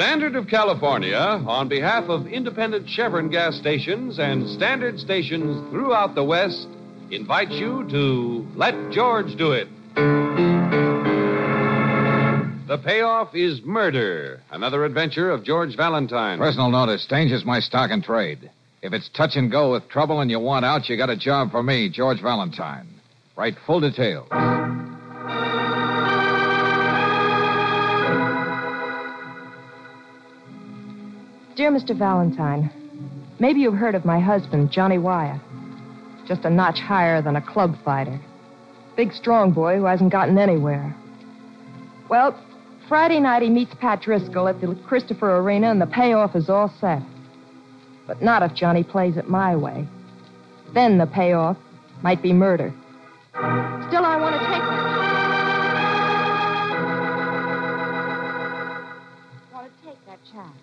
Standard of California, on behalf of independent Chevron gas stations and standard stations throughout the West, invites you to Let George Do It. The payoff is murder, another adventure of George Valentine. Personal notice danger's my stock and trade. If it's touch and go with trouble and you want out, you got a job for me, George Valentine. Write full details. Dear Mr. Valentine, maybe you've heard of my husband, Johnny Wyatt. Just a notch higher than a club fighter. Big, strong boy who hasn't gotten anywhere. Well, Friday night he meets Pat Driscoll at the Christopher Arena, and the payoff is all set. But not if Johnny plays it my way. Then the payoff might be murder. Still, I want to take that. want to take that chance.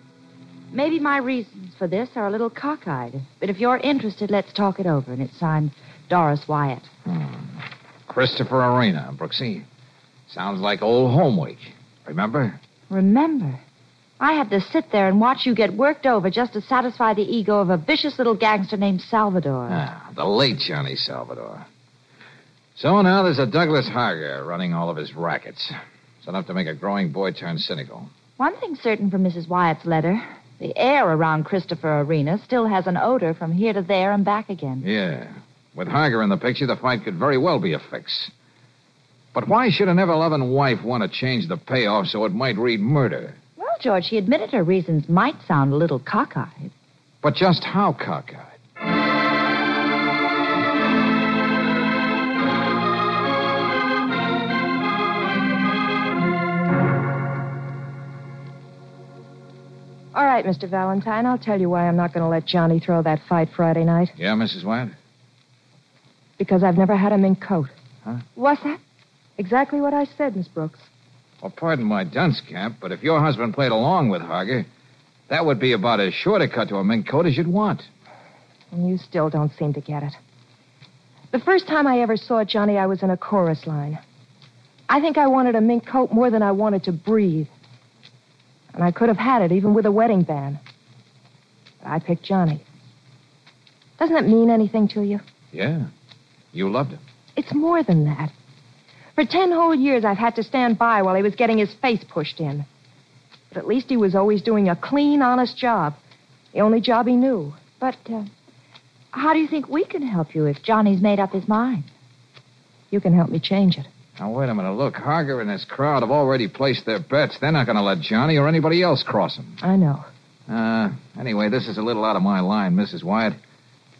Maybe my reasons for this are a little cockeyed, but if you're interested, let's talk it over. And it's signed Doris Wyatt. Christopher Arena, Brooksy. Sounds like old home week. Remember? Remember, I had to sit there and watch you get worked over just to satisfy the ego of a vicious little gangster named Salvador. Ah, the late Johnny Salvador. So now there's a Douglas Harger running all of his rackets. It's enough to make a growing boy turn cynical. One thing's certain from Mrs. Wyatt's letter. The air around Christopher Arena still has an odor from here to there and back again. Yeah. With Harger in the picture, the fight could very well be a fix. But why should an ever loving wife want to change the payoff so it might read murder? Well, George, she admitted her reasons might sound a little cockeyed. But just how cockeyed? Right, Mr. Valentine, I'll tell you why I'm not going to let Johnny throw that fight Friday night. Yeah, Mrs. Wyatt? Because I've never had a mink coat. Huh? What's that? Exactly what I said, Miss Brooks. Well, pardon my dunce cap, but if your husband played along with Harger, that would be about as short a cut to a mink coat as you'd want. And you still don't seem to get it. The first time I ever saw Johnny, I was in a chorus line. I think I wanted a mink coat more than I wanted to breathe. And I could have had it even with a wedding band. But I picked Johnny. Doesn't it mean anything to you? Yeah. You loved him. It's more than that. For ten whole years, I've had to stand by while he was getting his face pushed in. But at least he was always doing a clean, honest job. The only job he knew. But uh, how do you think we can help you if Johnny's made up his mind? You can help me change it. Now, wait a minute. Look, Harger and his crowd have already placed their bets. They're not going to let Johnny or anybody else cross them. I know. Uh, anyway, this is a little out of my line, Mrs. Wyatt.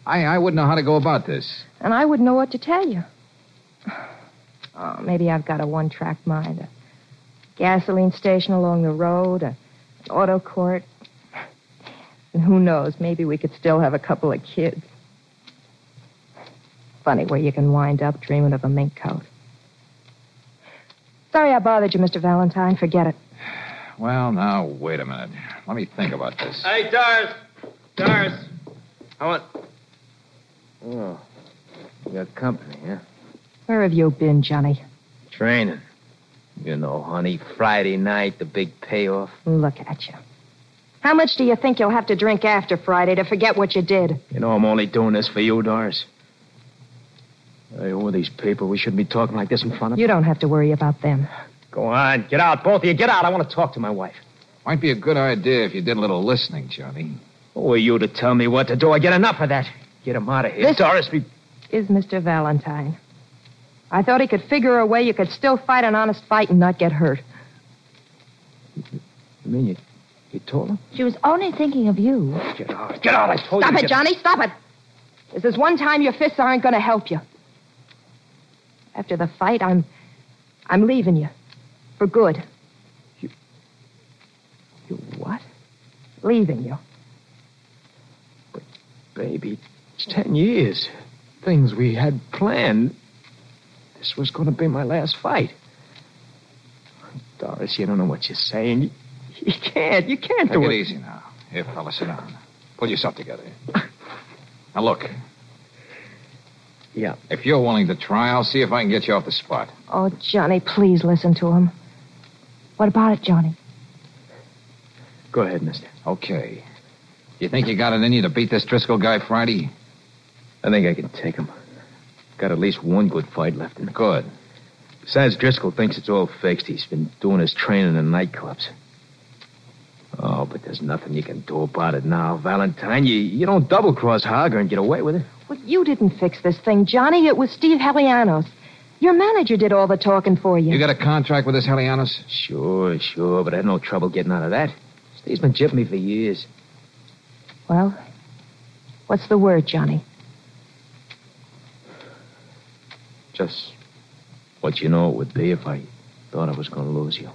I, I wouldn't know how to go about this. And I wouldn't know what to tell you. Oh, maybe I've got a one track mind. A gasoline station along the road, a, an auto court. And who knows, maybe we could still have a couple of kids. Funny where you can wind up dreaming of a mink coat. Sorry I bothered you, Mr. Valentine. Forget it. Well, now, wait a minute. Let me think about this. Hey, Doris. Doris. I want. Oh, you got company, huh? Where have you been, Johnny? Training. You know, honey, Friday night, the big payoff. Look at you. How much do you think you'll have to drink after Friday to forget what you did? You know, I'm only doing this for you, Doris. Hey, who are these people? We shouldn't be talking like this in front of You don't have to worry about them. Go on, get out, both of you. Get out. I want to talk to my wife. Might be a good idea if you did a little listening, Johnny. Who are you to tell me what to do? I get enough of that. Get him out of here. This- Doris, be... Is Mr. Valentine. I thought he could figure a way you could still fight an honest fight and not get hurt. You mean you, you told him? She was only thinking of you. Get out. Get out, I told Stop you. Stop it, get- Johnny. Stop it. This is one time your fists aren't going to help you. After the fight, I'm. I'm leaving you. For good. You You what? Leaving you. But, baby, it's ten years. Things we had planned. This was going to be my last fight. Doris, you don't know what you're saying. You, you can't. You can't Take do it Take it. easy now. Here, fella, sit down. Pull yourself together. Now, look, Yeah. if you're willing to try, I'll see if I can get you off the spot. Oh, Johnny, please listen to him. What about it, Johnny? Go ahead, mister. Okay. You think you got it in you to beat this Driscoll guy Friday? I think I can take him. Got at least one good fight left in me. Good. Besides, Driscoll thinks it's all fixed. He's been doing his training in nightclubs. Oh, but there's nothing you can do about it now, Valentine. You, you don't double cross Harger and get away with it. Well, you didn't fix this thing, Johnny. It was Steve Helianos. Your manager did all the talking for you. You got a contract with this Helianos? Sure, sure, but I had no trouble getting out of that. Steve's been jipping me for years. Well, what's the word, Johnny? Just what you know it would be if I thought I was going to lose you.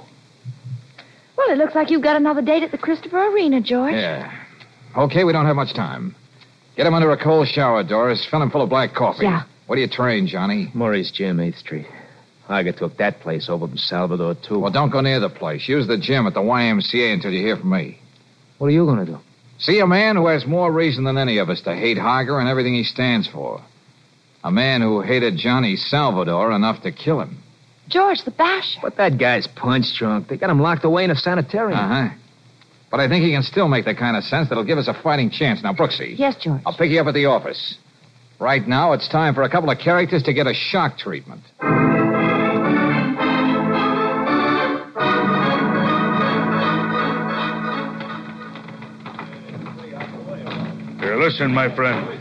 Well, it looks like you've got another date at the Christopher Arena, George. Yeah. Okay, we don't have much time. Get him under a cold shower, Doris. Fill him full of black coffee. Yeah. Where do you train, Johnny? Murray's Gym, 8th Street. Harger took that place over from Salvador, too. Well, don't go near the place. Use the gym at the YMCA until you hear from me. What are you going to do? See a man who has more reason than any of us to hate Harger and everything he stands for. A man who hated Johnny Salvador enough to kill him. George, the basher. But that guy's punch drunk. They got him locked away in a sanitarium. Uh huh. But I think he can still make the kind of sense that'll give us a fighting chance. Now, Brooksy. Yes, George. I'll pick you up at the office. Right now, it's time for a couple of characters to get a shock treatment. Here, listen, my friend.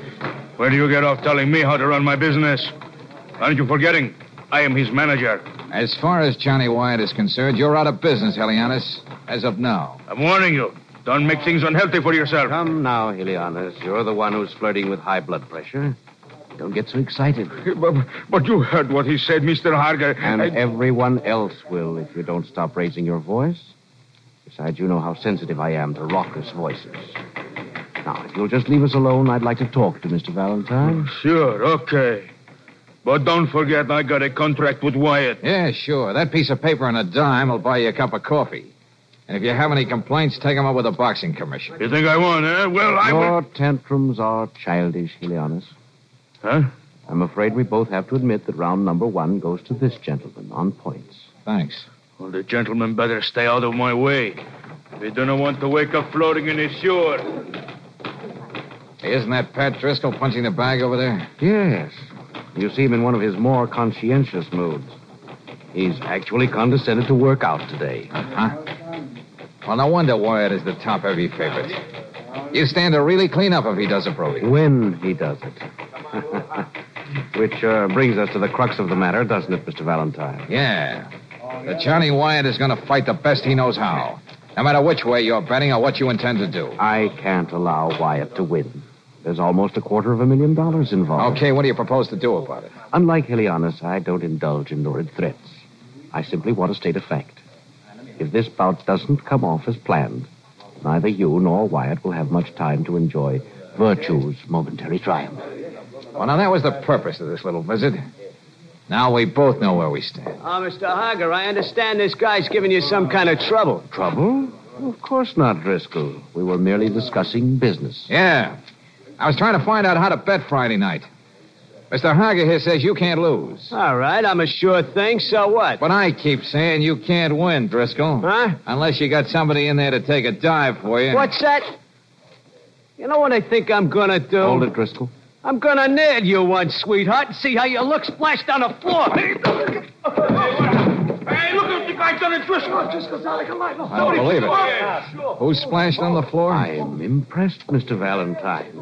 Where do you get off telling me how to run my business? Aren't you forgetting? I am his manager. As far as Johnny Wyatt is concerned, you're out of business, Helianos, as of now. I'm warning you. Don't make things unhealthy for yourself. Come now, Helianos. You're the one who's flirting with high blood pressure. Don't get so excited. But, but you heard what he said, Mr. Harger. And I- everyone else will if you don't stop raising your voice. Besides, you know how sensitive I am to raucous voices. Now, if you'll just leave us alone, I'd like to talk to Mr. Valentine. Oh, sure, okay. But don't forget, I got a contract with Wyatt. Yeah, sure. That piece of paper and a dime will buy you a cup of coffee. And if you have any complaints, take them up with the boxing commission. You think I won, eh? Well, I Your will. tantrums are childish, Helianos. Huh? I'm afraid we both have to admit that round number one goes to this gentleman on points. Thanks. Well, the gentleman better stay out of my way. We don't want to wake up floating in his shore. Hey, isn't that Pat Driscoll punching the bag over there? Yes. You see him in one of his more conscientious moods. He's actually condescended to work out today. Huh? Well, no wonder Wyatt is the top heavy favorite. You stand to really clean up if he does it, Brody. When he does it. Which uh, brings us to the crux of the matter, doesn't it, Mr. Valentine? Yeah. That Johnny Wyatt is going to fight the best he knows how. No matter which way you're betting or what you intend to do. I can't allow Wyatt to win. There's almost a quarter of a million dollars involved. Okay, what do you propose to do about it? Unlike Helianos, I don't indulge in lurid threats. I simply want to state a fact. If this bout doesn't come off as planned, neither you nor Wyatt will have much time to enjoy virtue's momentary triumph. Well, now, that was the purpose of this little visit. Now we both know where we stand. Ah, oh, Mr. Harger, I understand this guy's giving you some kind of trouble. Trouble? Of course not, Driscoll. We were merely discussing business. Yeah. I was trying to find out how to bet Friday night. Mr. Harger here says you can't lose. All right, I'm a sure thing. So what? But I keep saying you can't win, Driscoll. Huh? Unless you got somebody in there to take a dive for you. What's that? You know what I think I'm gonna do? Hold it, Driscoll. I'm gonna nail you one, sweetheart, and see how you look splashed on the floor. Hey, look at the guy done it, Driscoll. Driscoll's out like a light. I don't believe it. Who splashed on the floor? I'm impressed, Mr. Valentine.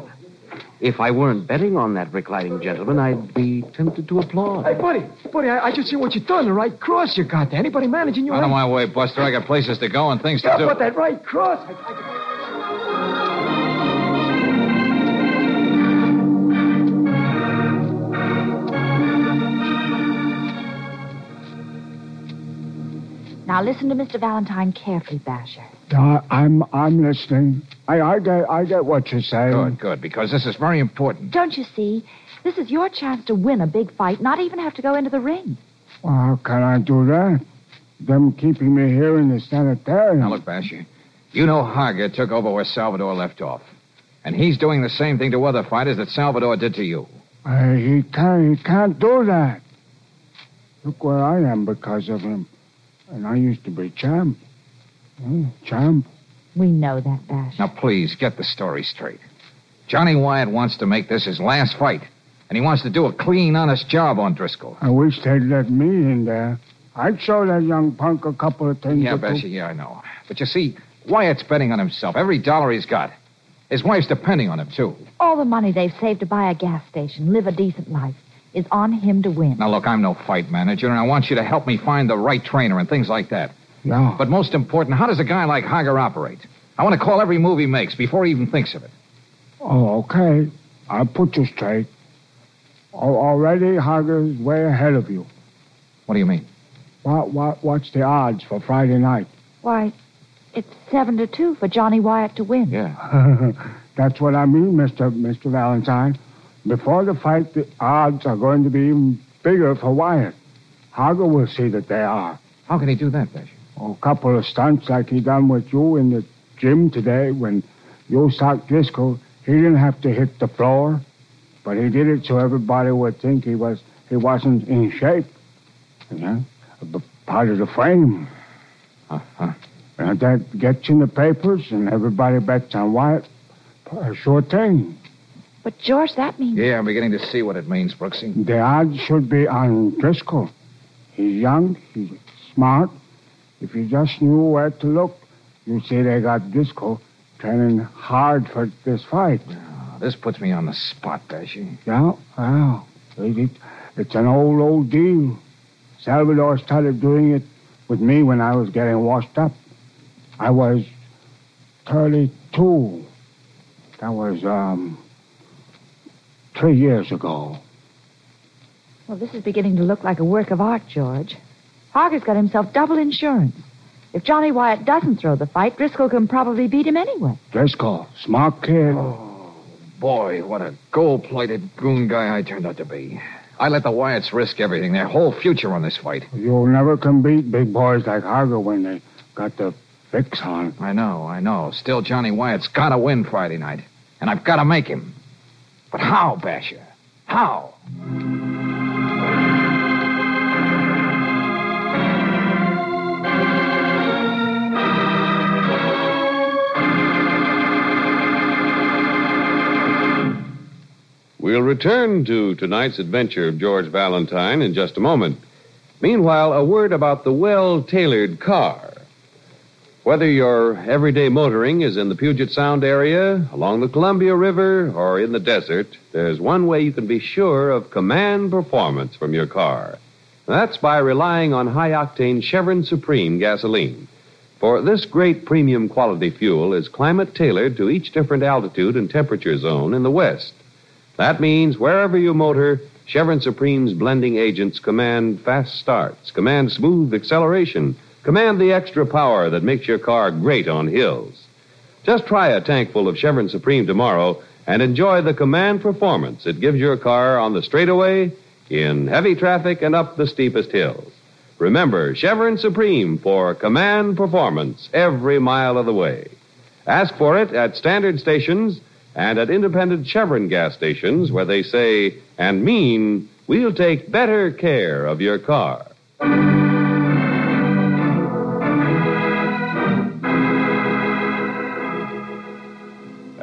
If I weren't betting on that reclining gentleman, I'd be tempted to applaud. Hey, buddy, buddy, I, I just see what you've done. The right cross you got there. Anybody managing you? Out of ain't- my way, Buster. I got places to go and things to Yeah, do. but that right cross. I, I... Now listen to Mr. Valentine carefully, Basher. Uh, I'm I'm listening. I I get I get what you're saying. Good, good, because this is very important. Don't you see? This is your chance to win a big fight, not even have to go into the ring. Well, how can I do that? Them keeping me here in the sanitarium. Now, look, Basher. You know Harger took over where Salvador left off. And he's doing the same thing to other fighters that Salvador did to you. Uh, he can't he can't do that. Look where I am because of him. And I used to be champ. Hmm, champ. We know that, Basher. Now, please, get the story straight. Johnny Wyatt wants to make this his last fight. And he wants to do a clean, honest job on Driscoll. I wish they'd let me in there. I'd show that young punk a couple of things. Yeah, to do. Bessie, yeah, I know. But you see, Wyatt's betting on himself. Every dollar he's got. His wife's depending on him, too. All the money they've saved to buy a gas station, live a decent life, is on him to win. Now, look, I'm no fight manager, and I want you to help me find the right trainer and things like that. No. But most important, how does a guy like Harger operate? I want to call every move he makes before he even thinks of it. Oh, okay. I'll put you straight. Already, Harger's way ahead of you. What do you mean? What, what, what's the odds for Friday night? Why, it's seven to two for Johnny Wyatt to win. Yeah. That's what I mean, Mr. Mr. Valentine. Before the fight, the odds are going to be even bigger for Wyatt. Harger will see that they are. How can he do that, Bessie? A couple of stunts like he done with you in the gym today when you socked Driscoll. He didn't have to hit the floor, but he did it so everybody would think he was he wasn't in shape. You know, part of the frame. Uh-huh. And that gets in the papers, and everybody bets on Wyatt. A sure thing. But, George, that means. Yeah, I'm beginning to see what it means, Brooksy. The odds should be on Driscoll. He's young, he's smart. If you just knew where to look, you'd see they got Driscoll training hard for this fight. Oh, this puts me on the spot, Bessie. Yeah, well, it, it, it's an old, old deal. Salvador started doing it with me when I was getting washed up. I was 32. That was, um, three years ago. Well, this is beginning to look like a work of art, George. Harger's got himself double insurance. If Johnny Wyatt doesn't throw the fight, Driscoll can probably beat him anyway. Driscoll, smart kid. Oh, Boy, what a gold-plated goon guy I turned out to be. I let the Wyatts risk everything, their whole future on this fight. You'll never can beat big boys like Harger when they got the fix on. I know, I know. Still, Johnny Wyatt's got to win Friday night, and I've got to make him. But how, Basher? How? We'll return to tonight's adventure of George Valentine in just a moment. Meanwhile, a word about the well tailored car. Whether your everyday motoring is in the Puget Sound area, along the Columbia River, or in the desert, there's one way you can be sure of command performance from your car. That's by relying on high octane Chevron Supreme gasoline. For this great premium quality fuel is climate tailored to each different altitude and temperature zone in the West. That means wherever you motor, Chevron Supreme's blending agents command fast starts, command smooth acceleration, command the extra power that makes your car great on hills. Just try a tank full of Chevron Supreme tomorrow and enjoy the command performance it gives your car on the straightaway, in heavy traffic, and up the steepest hills. Remember, Chevron Supreme for command performance every mile of the way. Ask for it at standard stations and at independent Chevron gas stations where they say and mean, we'll take better care of your car.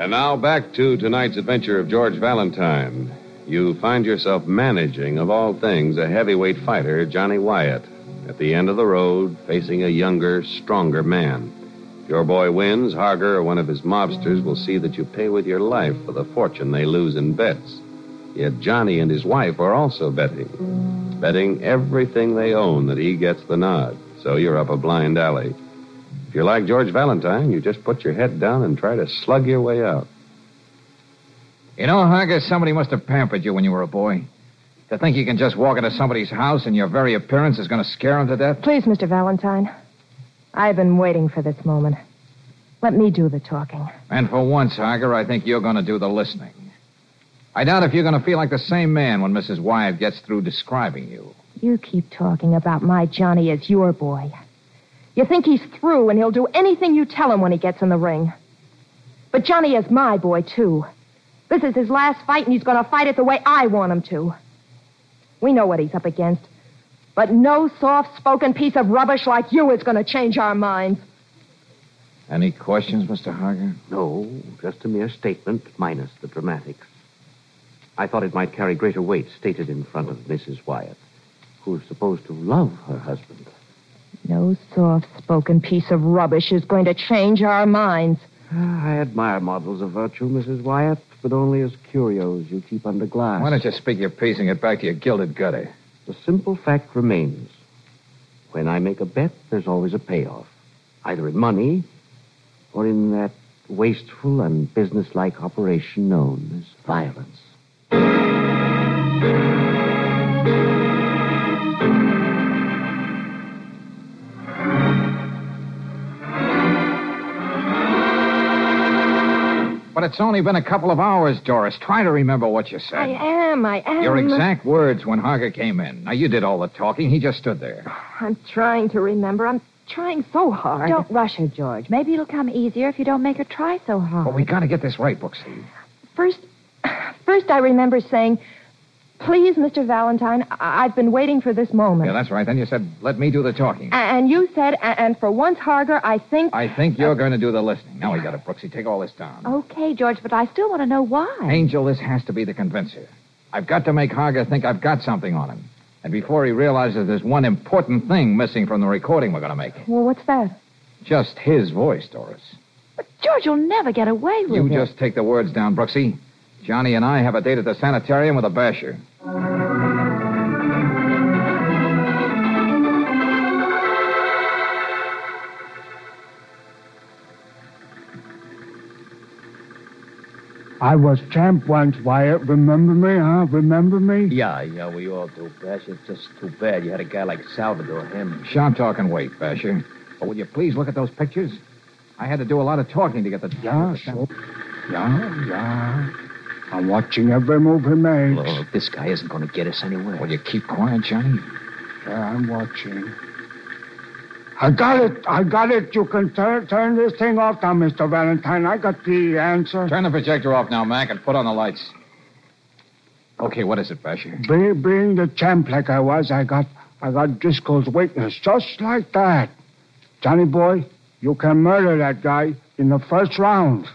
And now back to tonight's adventure of George Valentine. You find yourself managing, of all things, a heavyweight fighter, Johnny Wyatt, at the end of the road, facing a younger, stronger man. If your boy wins, Harger or one of his mobsters will see that you pay with your life for the fortune they lose in bets. Yet Johnny and his wife are also betting. Betting everything they own that he gets the nod. So you're up a blind alley. If you're like George Valentine, you just put your head down and try to slug your way out. You know, Harger, somebody must have pampered you when you were a boy. To think you can just walk into somebody's house and your very appearance is going to scare them to death? Please, Mr. Valentine. I've been waiting for this moment. Let me do the talking. And for once, Harger, I think you're going to do the listening. I doubt if you're going to feel like the same man when Mrs. Wyatt gets through describing you. You keep talking about my Johnny as your boy. You think he's through and he'll do anything you tell him when he gets in the ring. But Johnny is my boy, too. This is his last fight, and he's going to fight it the way I want him to. We know what he's up against. But no soft spoken piece of rubbish like you is going to change our minds. Any questions, Mr. Harger? No, just a mere statement, minus the dramatics. I thought it might carry greater weight stated in front of Mrs. Wyatt, who's supposed to love her husband. No soft spoken piece of rubbish is going to change our minds. I admire models of virtue, Mrs. Wyatt, but only as curios you keep under glass. Why don't you speak your piece and get back to your gilded gutter? The simple fact remains. When I make a bet, there's always a payoff. Either in money or in that wasteful and businesslike operation known as violence. It's only been a couple of hours, Doris. Try to remember what you said. I am, I am. Your exact words when Harger came in. Now, you did all the talking. He just stood there. I'm trying to remember. I'm trying so hard. Don't rush her, George. Maybe it'll come easier if you don't make her try so hard. But we got to get this right, Brooksy. First, first I remember saying, Please, Mr. Valentine, I- I've been waiting for this moment. Yeah, that's right. Then you said, let me do the talking. And you said, "A- and for once, Harger, I think. I think you're going to do the listening. Now we got it, Brooksy. Take all this down. Okay, George, but I still want to know why. Angel, this has to be the convincer. I've got to make Harger think I've got something on him. And before he realizes there's one important thing missing from the recording we're going to make. Well, what's that? Just his voice, Doris. But George, you'll never get away with You it. You just take the words down, Brooksy. Johnny and I have a date at the sanitarium with a basher. I was champ once, Wyatt. Remember me, huh? Remember me? Yeah, yeah, we all do, Bash. It's just too bad you had a guy like Salvador him. Sharp talk and wait, Basher. But will you please look at those pictures? I had to do a lot of talking to get the. Yeah, so. Yeah, yeah. I'm watching every move he makes. Look, this guy isn't going to get us anywhere. Will you keep quiet, Johnny? Yeah, I'm watching. I got it. I got it. You can turn turn this thing off now, Mr. Valentine. I got the answer. Turn the projector off now, Mac, and put on the lights. Okay, what is it, Basher? Being, being the champ like I was, I got I got Driscoll's weakness, just like that. Johnny boy, you can murder that guy in the first round.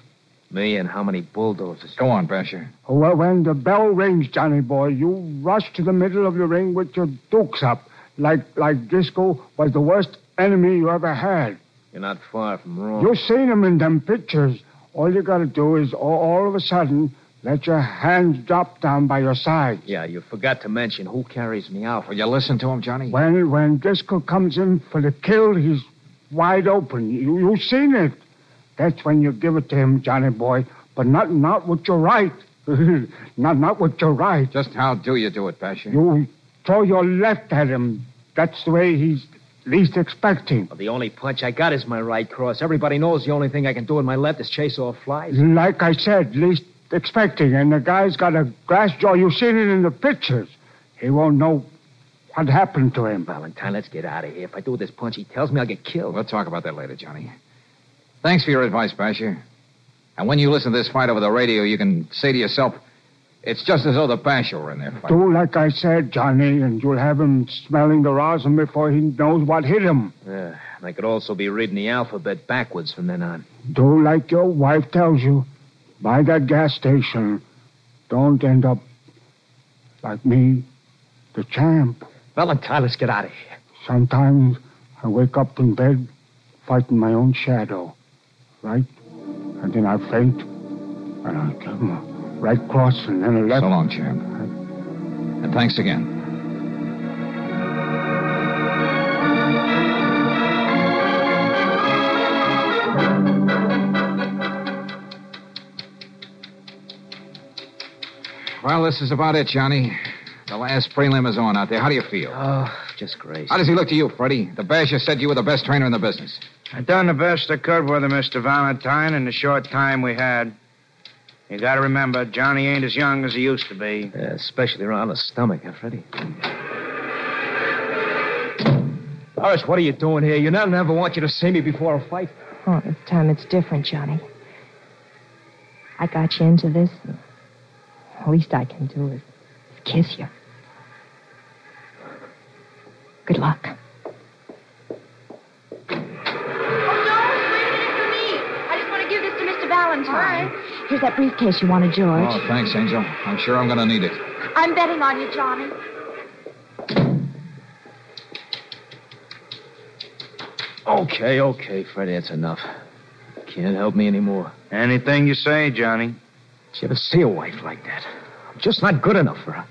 Me and how many bulldozers? Go on, Basher. Well, when the bell rings, Johnny boy, you rush to the middle of the ring with your dukes up, like like Driscoll was the worst enemy you ever had. You're not far from wrong. You've seen him in them pictures. All you got to do is all, all of a sudden let your hands drop down by your side. Yeah, you forgot to mention who carries me out. Will you listen to him, Johnny? When when Driscoll comes in for the kill, he's wide open. You you seen it. That's when you give it to him, Johnny boy. But not not with your right. not not with your right. Just how do you do it, Basher? You throw your left at him. That's the way he's least expecting. Well, the only punch I got is my right cross. Everybody knows the only thing I can do with my left is chase off flies. Like I said, least expecting. And the guy's got a glass jaw. You've seen it in the pictures. He won't know what happened to him. Valentine, let's get out of here. If I do this punch he tells me, I'll get killed. We'll talk about that later, Johnny. Thanks for your advice, Basher. And when you listen to this fight over the radio, you can say to yourself, it's just as though the Basher were in there fighting. Do like I said, Johnny, and you'll have him smelling the rosin before he knows what hit him. Yeah, and I could also be reading the alphabet backwards from then on. Do like your wife tells you. By that gas station. Don't end up like me, the champ. Valentine, let's get out of here. Sometimes I wake up in bed fighting my own shadow, right? And then I faint, and I give him a right cross and then a left. So long, champ. And thanks again. Well, this is about it, Johnny. The last prelim is on out there. How do you feel? Oh, just great. How does he look to you, Freddie? The basher said you were the best trainer in the business. I done the best I could with him, Mr. Valentine, in the short time we had. You gotta remember, Johnny ain't as young as he used to be. Yeah, especially around the stomach, huh, Freddie? Horace, what are you doing here? You never, never want you to see me before a fight. Oh, this time it's different, Johnny. I got you into this. and The least I can do is kiss you. Good luck. Here's that briefcase you wanted, George. Oh, thanks, Angel. I'm sure I'm going to need it. I'm betting on you, Johnny. Okay, okay, Freddie, that's enough. Can't help me anymore. Anything you say, Johnny. Did you ever see a wife like that? I'm just not good enough for her.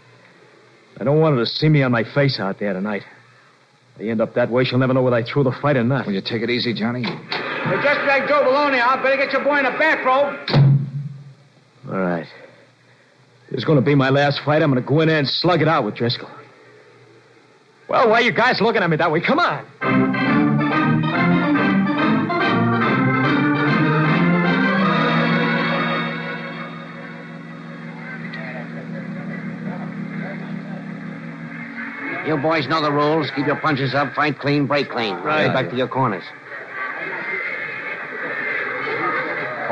I don't want her to see me on my face out there tonight. If they end up that way, she'll never know whether I threw the fight or not. Will you take it easy, Johnny? Hey, just like Joe Maloney, I better get your boy in a bathrobe. All right. This is going to be my last fight. I'm going to go in there and slug it out with Driscoll. Well, why are you guys looking at me that way? Come on. You boys know the rules. Keep your punches up, fight clean, break clean. Right. Get back to your corners.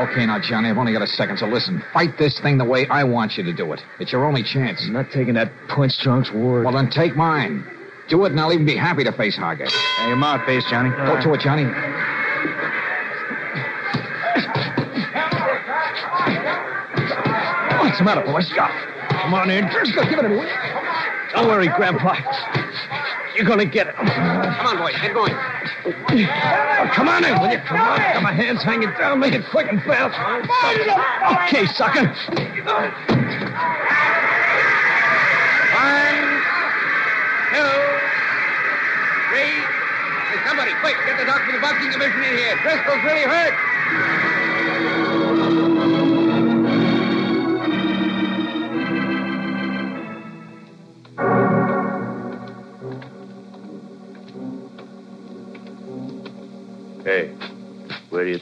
Okay, now, Johnny, I've only got a second, so listen. Fight this thing the way I want you to do it. It's your only chance. I'm not taking that punch drunk's word. Well, then take mine. Do it, and I'll even be happy to face Harger. Hey, your mouth face, Johnny. Go to it, Johnny. What's the matter, boys? Come on in. Driscoll, give it to me. Don't worry, Grandpa. You're going to get it. Come on, boys, get going. Oh, come on in, will you? Come on. Got my hands hanging down. Make it quick and fast. Okay, sucker. One, two, three. Hey, somebody, quick, get the doctor from the boxing division in here. Driscoll's really hurt.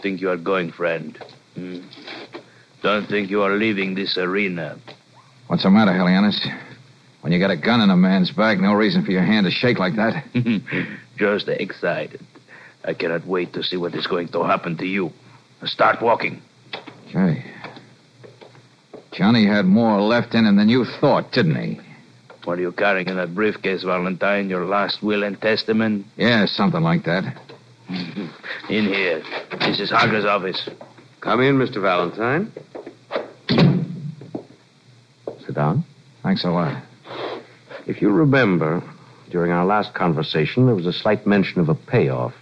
Think you are going, friend? Hmm? Don't think you are leaving this arena. What's the matter, Helianos? When you got a gun in a man's back, no reason for your hand to shake like that. Just excited. I cannot wait to see what is going to happen to you. Start walking. Okay. Johnny had more left in him than you thought, didn't he? What are you carrying in that briefcase, Valentine? Your last will and testament? Yeah, something like that. In here. This is Harger's office. Come in, Mr. Valentine. Sit down. Thanks a lot. If you remember, during our last conversation, there was a slight mention of a payoff,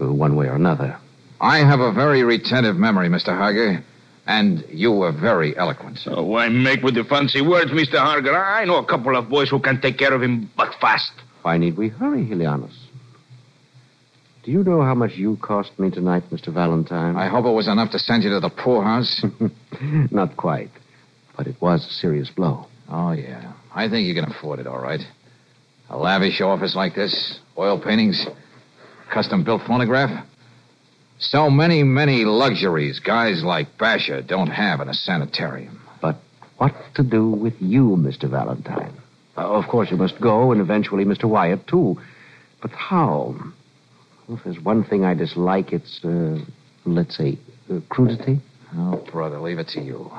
uh, one way or another. I have a very retentive memory, Mr. Harger, and you were very eloquent. Oh, why make with the fancy words, Mr. Harger? I know a couple of boys who can take care of him, but fast. Why need we hurry, Helianos? Do you know how much you cost me tonight, Mr. Valentine? I hope it was enough to send you to the poorhouse. Not quite, but it was a serious blow. Oh, yeah. I think you can afford it, all right. A lavish office like this, oil paintings, custom built phonograph. So many, many luxuries guys like Basher don't have in a sanitarium. But what to do with you, Mr. Valentine? Uh, of course, you must go, and eventually Mr. Wyatt, too. But how? Well, if there's one thing I dislike, it's, uh, let's say, uh, crudity. Oh, brother, leave it to you.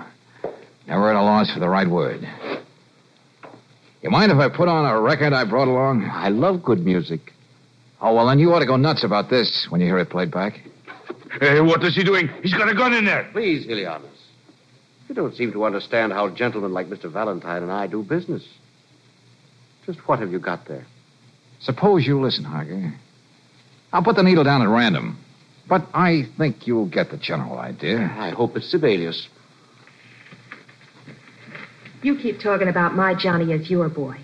Never at a loss for the right word. You mind if I put on a record I brought along? I love good music. Oh, well, then you ought to go nuts about this when you hear it played back. Hey, what is he doing? He's got a gun in there. Please, Helianos. You don't seem to understand how gentlemen like Mr. Valentine and I do business. Just what have you got there? Suppose you listen, Harger. I'll put the needle down at random. But I think you'll get the general idea. I hope it's Sibelius. You keep talking about my Johnny as your boy.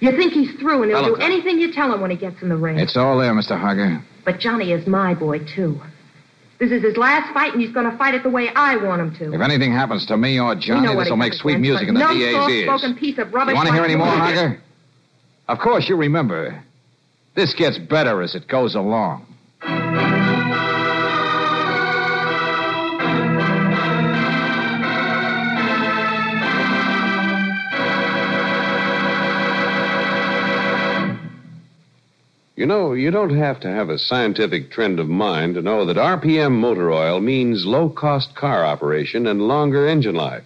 You think he's through and he'll do Valentine. anything you tell him when he gets in the ring. It's all there, Mr. Harger. But Johnny is my boy, too. This is his last fight, and he's going to fight it the way I want him to. If anything happens to me or We Johnny, know this will make sweet against music in the numb, DA's ears. soft-spoken piece of rubbish You want to hear any more, you. Hogger? Of course, you remember. This gets better as it goes along. You know, you don't have to have a scientific trend of mind to know that RPM motor oil means low cost car operation and longer engine life.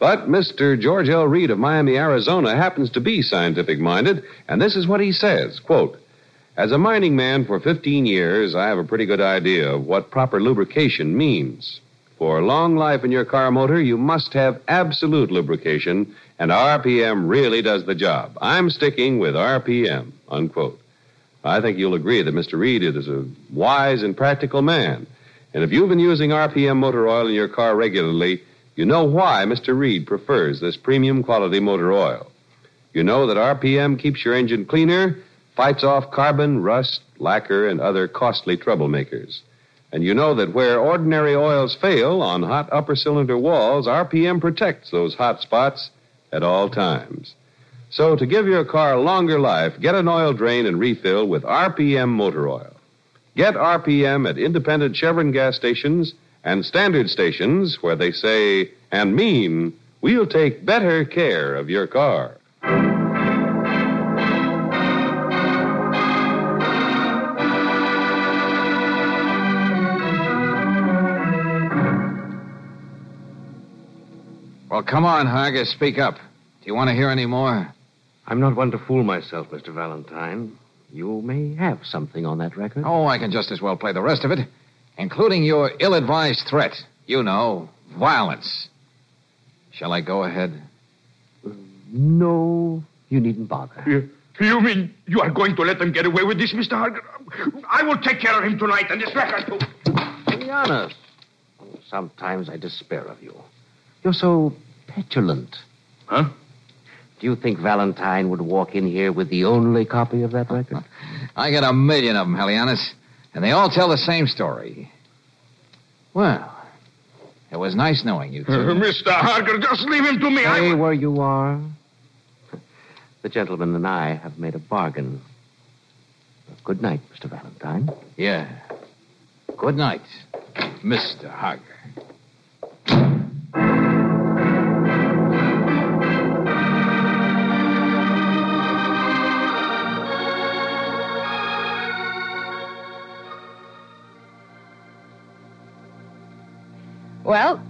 But Mr. George L. Reed of Miami, Arizona happens to be scientific minded, and this is what he says quote, As a mining man for 15 years, I have a pretty good idea of what proper lubrication means. For long life in your car motor, you must have absolute lubrication, and RPM really does the job. I'm sticking with RPM, unquote. I think you'll agree that Mr. Reed is a wise and practical man. And if you've been using RPM motor oil in your car regularly, you know why Mr. Reed prefers this premium quality motor oil. You know that RPM keeps your engine cleaner, fights off carbon, rust, lacquer, and other costly troublemakers. And you know that where ordinary oils fail on hot upper cylinder walls, RPM protects those hot spots at all times. So to give your car longer life, get an oil drain and refill with RPM motor oil. Get RPM at independent Chevron gas stations and standard stations where they say and mean we'll take better care of your car. Well, come on, Hogger, speak up. Do you want to hear any more? I'm not one to fool myself, Mr. Valentine. You may have something on that record. Oh, I can just as well play the rest of it, including your ill advised threat. You know, violence. Shall I go ahead? Mm, no, you needn't bother. You, you mean you are going to let them get away with this, Mr. Harger? I will take care of him tonight and this record, too. To be honest, sometimes I despair of you. You're so petulant. Huh? Do you think Valentine would walk in here with the only copy of that record? I got a million of them, Helianos, and they all tell the same story. Well, it was nice knowing you two. Mr. Harger, just leave him to me. I Stay will- where you are. The gentleman and I have made a bargain. Good night, Mr. Valentine. Yeah. Good night, Mr. Hogger. Well,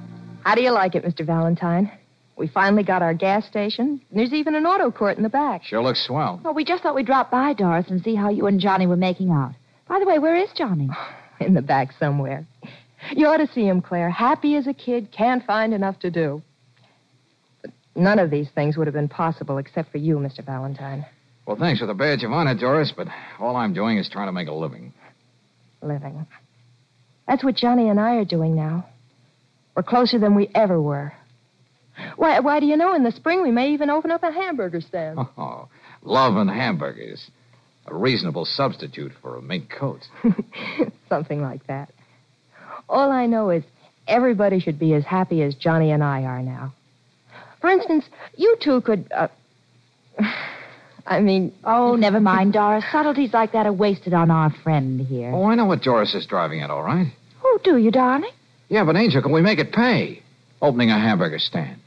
how do you like it, Mr. Valentine? We finally got our gas station. and There's even an auto court in the back. Sure looks swell. Well, we just thought we'd drop by, Doris, and see how you and Johnny were making out. By the way, where is Johnny? In the back somewhere. You ought to see him, Claire. Happy as a kid, can't find enough to do. But none of these things would have been possible except for you, Mr. Valentine. Well, thanks for the badge of honor, Doris, but all I'm doing is trying to make a living. Living. That's what Johnny and I are doing now. We're closer than we ever were. Why, why do you know, in the spring we may even open up a hamburger stand. Oh, love and hamburgers. A reasonable substitute for a mink coat. Something like that. All I know is everybody should be as happy as Johnny and I are now. For instance, you two could. Uh, I mean, Oh, never mind, Doris. Subtleties like that are wasted on our friend here. Oh, I know what Doris is driving at, all right. Oh, do you, darling? Yeah, but Angel, can we make it pay? Opening a hamburger stand.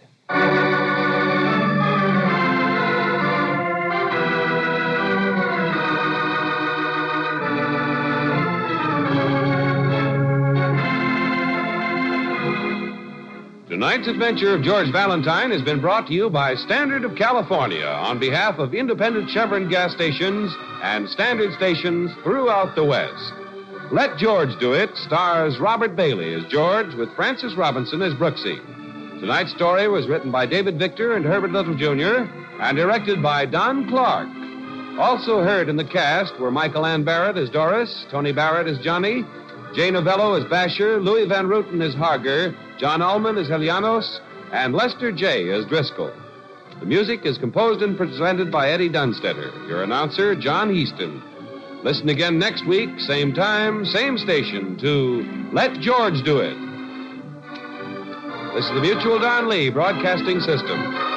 Tonight's adventure of George Valentine has been brought to you by Standard of California on behalf of independent Chevron gas stations and standard stations throughout the West. Let George Do It stars Robert Bailey as George with Frances Robinson as Brooksy. Tonight's story was written by David Victor and Herbert Little Jr. and directed by Don Clark. Also heard in the cast were Michael Ann Barrett as Doris, Tony Barrett as Johnny, Jay Novello as Basher, Luis Van Rooten as Harger, John Ullman as Helianos, and Lester J. as Driscoll. The music is composed and presented by Eddie Dunstedter, your announcer, John Heistand. Listen again next week, same time, same station, to Let George Do It. This is the Mutual Don Lee Broadcasting System.